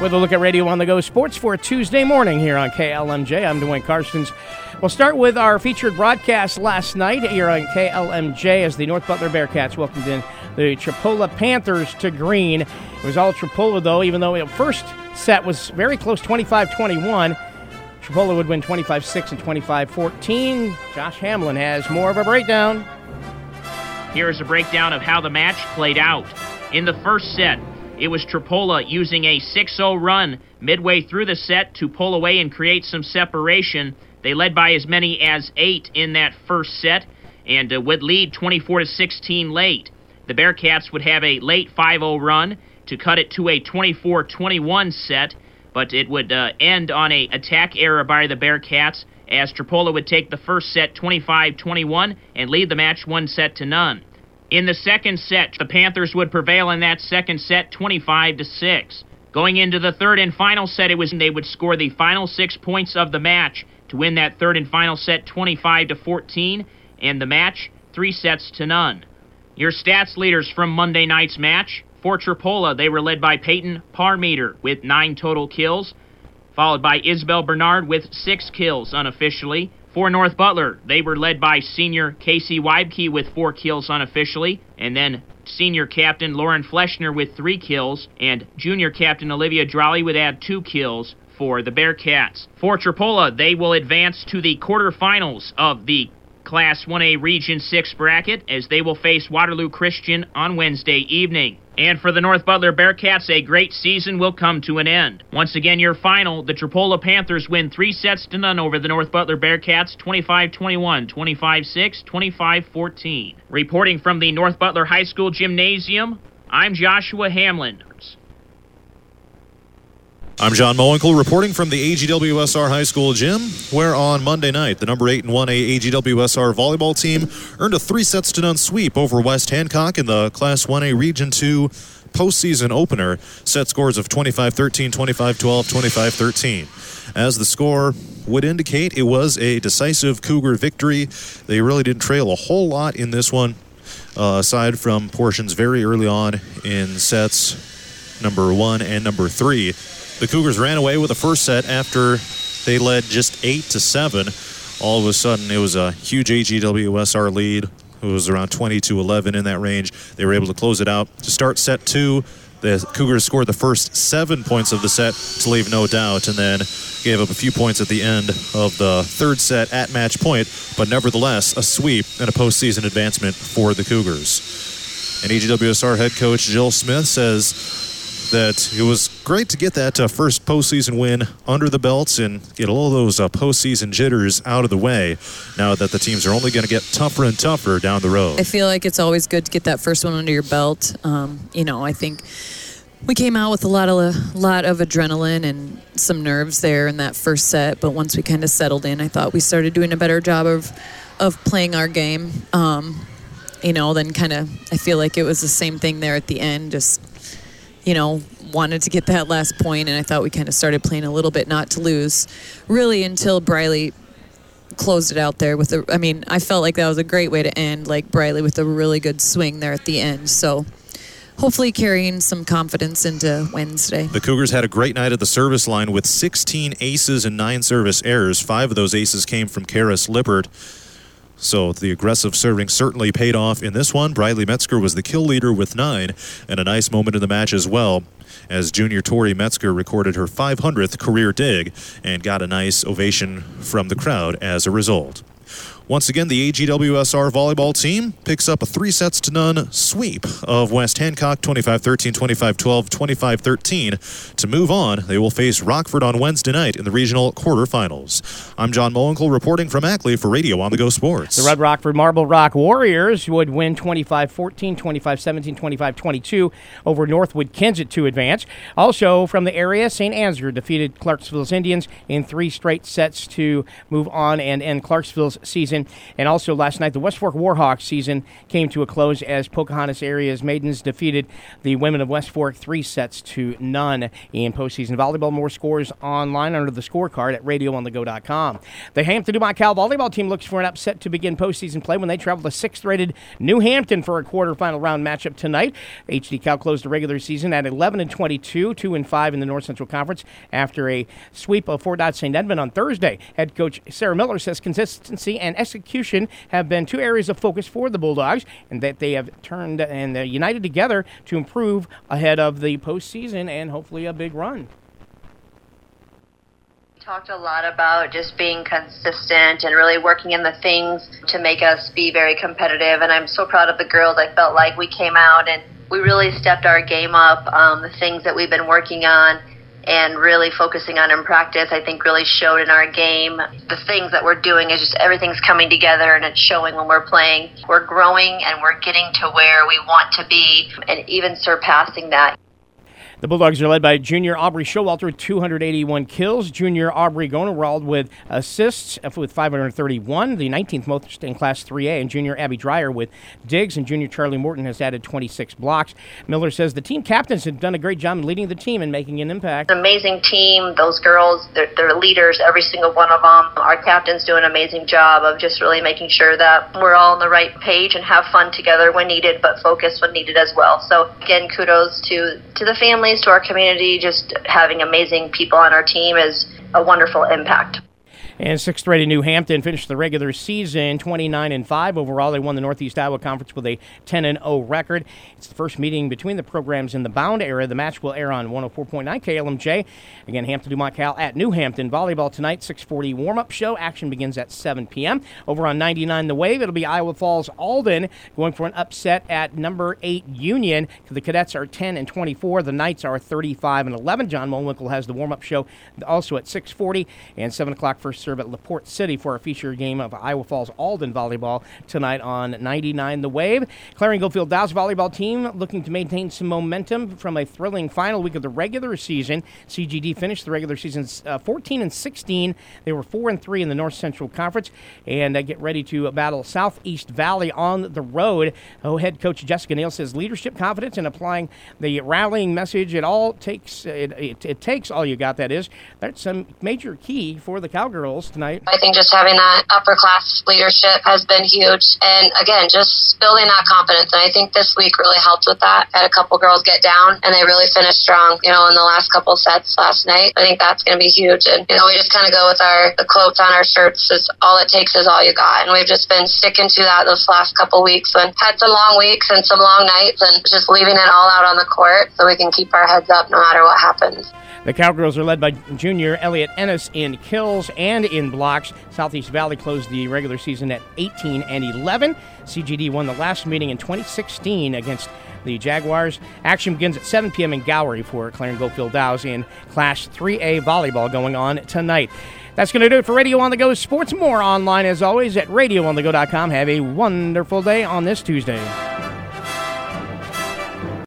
with a look at Radio on the Go Sports for a Tuesday morning here on KLMJ. I'm Duane Carstens. We'll start with our featured broadcast last night here on KLMJ as the North Butler Bearcats welcomed in the Tripoli Panthers to Greene. It was all Tripoli, though, even though the first set was very close 25 21. Tripoli would win 25 6 and 25 14. Josh Hamlin has more of a breakdown. Here is a breakdown of how the match played out. In the first set, it was Tripoli using a 6 0 run midway through the set to pull away and create some separation. They led by as many as eight in that first set and uh, would lead 24 16 late. The Bearcats would have a late 5 0 run to cut it to a 24 21 set, but it would uh, end on a attack error by the Bearcats as Tripoli would take the first set 25 21 and lead the match one set to none. In the second set, the Panthers would prevail in that second set 25 to 6. Going into the third and final set, it was they would score the final 6 points of the match to win that third and final set 25 to 14 and the match 3 sets to none. Your stats leaders from Monday night's match, for Tripoli, they were led by Peyton Parmeter with 9 total kills, followed by Isabel Bernard with 6 kills unofficially. For North Butler, they were led by senior Casey Weibke with four kills unofficially, and then senior captain Lauren Fleschner with three kills, and junior captain Olivia Drolly would add two kills for the Bearcats. For Tripoli, they will advance to the quarterfinals of the Class 1A Region 6 bracket as they will face Waterloo Christian on Wednesday evening. And for the North Butler Bearcats, a great season will come to an end. Once again, your final, the Tripoli Panthers win three sets to none over the North Butler Bearcats 25 21, 25 6, 25 14. Reporting from the North Butler High School Gymnasium, I'm Joshua Hamlin. I'm John Mowinkle reporting from the AGWSR High School gym, where on Monday night, the number 8 and 1A AGWSR volleyball team earned a three sets to none sweep over West Hancock in the Class 1A Region 2 postseason opener. Set scores of 25 13, 25 12, 25 13. As the score would indicate, it was a decisive Cougar victory. They really didn't trail a whole lot in this one, uh, aside from portions very early on in sets number one and number three. The Cougars ran away with the first set after they led just 8 to 7. All of a sudden, it was a huge AGWSR lead. It was around 20 to 11 in that range. They were able to close it out. To start set two, the Cougars scored the first seven points of the set to leave no doubt, and then gave up a few points at the end of the third set at match point, but nevertheless, a sweep and a postseason advancement for the Cougars. And AGWSR head coach Jill Smith says that it was great to get that uh, first postseason win under the belts and get all those uh, postseason jitters out of the way now that the teams are only going to get tougher and tougher down the road. I feel like it's always good to get that first one under your belt. Um, you know, I think we came out with a lot of a lot of adrenaline and some nerves there in that first set, but once we kind of settled in, I thought we started doing a better job of of playing our game. Um, you know, then kind of I feel like it was the same thing there at the end, just you know, wanted to get that last point, and I thought we kind of started playing a little bit not to lose, really until Briley closed it out there with a. I mean, I felt like that was a great way to end, like Briley with a really good swing there at the end. So. Hopefully, carrying some confidence into Wednesday. The Cougars had a great night at the service line with 16 aces and nine service errors. Five of those aces came from Karis Lippert. So the aggressive serving certainly paid off in this one. Briley Metzger was the kill leader with nine, and a nice moment in the match as well, as junior Tori Metzger recorded her 500th career dig and got a nice ovation from the crowd as a result. Once again, the AGWSR volleyball team picks up a three sets to none sweep of West Hancock 25 13, 25 12, 25 13. To move on, they will face Rockford on Wednesday night in the regional quarterfinals. I'm John Mowinkle reporting from Ackley for Radio on the Go Sports. The Rudd Rockford Marble Rock Warriors would win 25 14, 25 17, 25 22 over Northwood Kensett to advance. Also from the area, St. Ansgar defeated Clarksville's Indians in three straight sets to move on and end Clarksville's season season. And also last night, the West Fork Warhawks season came to a close as Pocahontas area's maidens defeated the women of West Fork three sets to none in postseason volleyball. More scores online under the scorecard at radioonthego.com. The Hampton Dumont Cal volleyball team looks for an upset to begin postseason play when they travel to sixth-rated New Hampton for a quarterfinal round matchup tonight. HD Cal closed the regular season at 11 and 22, 2 and 5 in the North Central Conference after a sweep of Fort Dodge St. Edmund on Thursday. Head coach Sarah Miller says consistency and execution have been two areas of focus for the Bulldogs, and that they have turned and united together to improve ahead of the postseason and hopefully a big run talked a lot about just being consistent and really working in the things to make us be very competitive. And I'm so proud of the girls. I felt like we came out and we really stepped our game up. Um, the things that we've been working on and really focusing on in practice, I think really showed in our game. The things that we're doing is just everything's coming together and it's showing when we're playing. We're growing and we're getting to where we want to be and even surpassing that. The Bulldogs are led by junior Aubrey Showalter with 281 kills, junior Aubrey Gonerwald with assists uh, with 531, the 19th most in Class 3A, and junior Abby Dreyer with digs, and junior Charlie Morton has added 26 blocks. Miller says the team captains have done a great job in leading the team and making an impact. Amazing team. Those girls, they're, they're leaders, every single one of them. Our captains do an amazing job of just really making sure that we're all on the right page and have fun together when needed, but focus when needed as well. So again, kudos to to the family families, to our community. Just having amazing people on our team is a wonderful impact. And sixth rated New Hampton finished the regular season 29 and 5 overall. They won the Northeast Iowa Conference with a 10 and 0 record. It's the first meeting between the programs in the bound era. The match will air on 104.9 KLMJ. Again, Hampton Dumont Cal at New Hampton volleyball tonight. 6:40 warm-up show. Action begins at 7 p.m. Over on 99 The Wave, it'll be Iowa Falls Alden going for an upset at number 8 Union. The Cadets are 10 and 24. The Knights are 35 and 11. John Mowinkle has the warm-up show also at 6:40 and 7 o'clock first serve at LaPorte City for a feature game of Iowa Falls Alden volleyball tonight on 99 The Wave. Clarion Goldfield Dows volleyball team looking to maintain some momentum from a thrilling final week of the regular season. CGD finished the regular season uh, 14 and 16. They were 4 and 3 in the North Central Conference and uh, get ready to battle Southeast Valley on the road. Oh, head coach Jessica Neal says leadership, confidence, and applying the rallying message. It all takes it, it, it takes all you got. That is that's a major key for the Cowgirls tonight? I think just having that upper class leadership has been huge. And again, just building that confidence. And I think this week really helped with that. Had a couple girls get down and they really finished strong, you know, in the last couple sets last night. I think that's going to be huge. And, you know, we just kind of go with our, the quotes on our shirts is all it takes is all you got. And we've just been sticking to that those last couple weeks and had some long weeks and some long nights and just leaving it all out on the court so we can keep our heads up no matter what happens. The Cowgirls are led by junior Elliot Ennis in kills and in blocks. Southeast Valley closed the regular season at 18 and 11. CGD won the last meeting in 2016 against the Jaguars. Action begins at 7 p.m. in Gowrie for Clarion Goldfield Dows in Class 3A volleyball going on tonight. That's going to do it for Radio on the Go Sports. More online as always at radioonthego.com. Have a wonderful day on this Tuesday.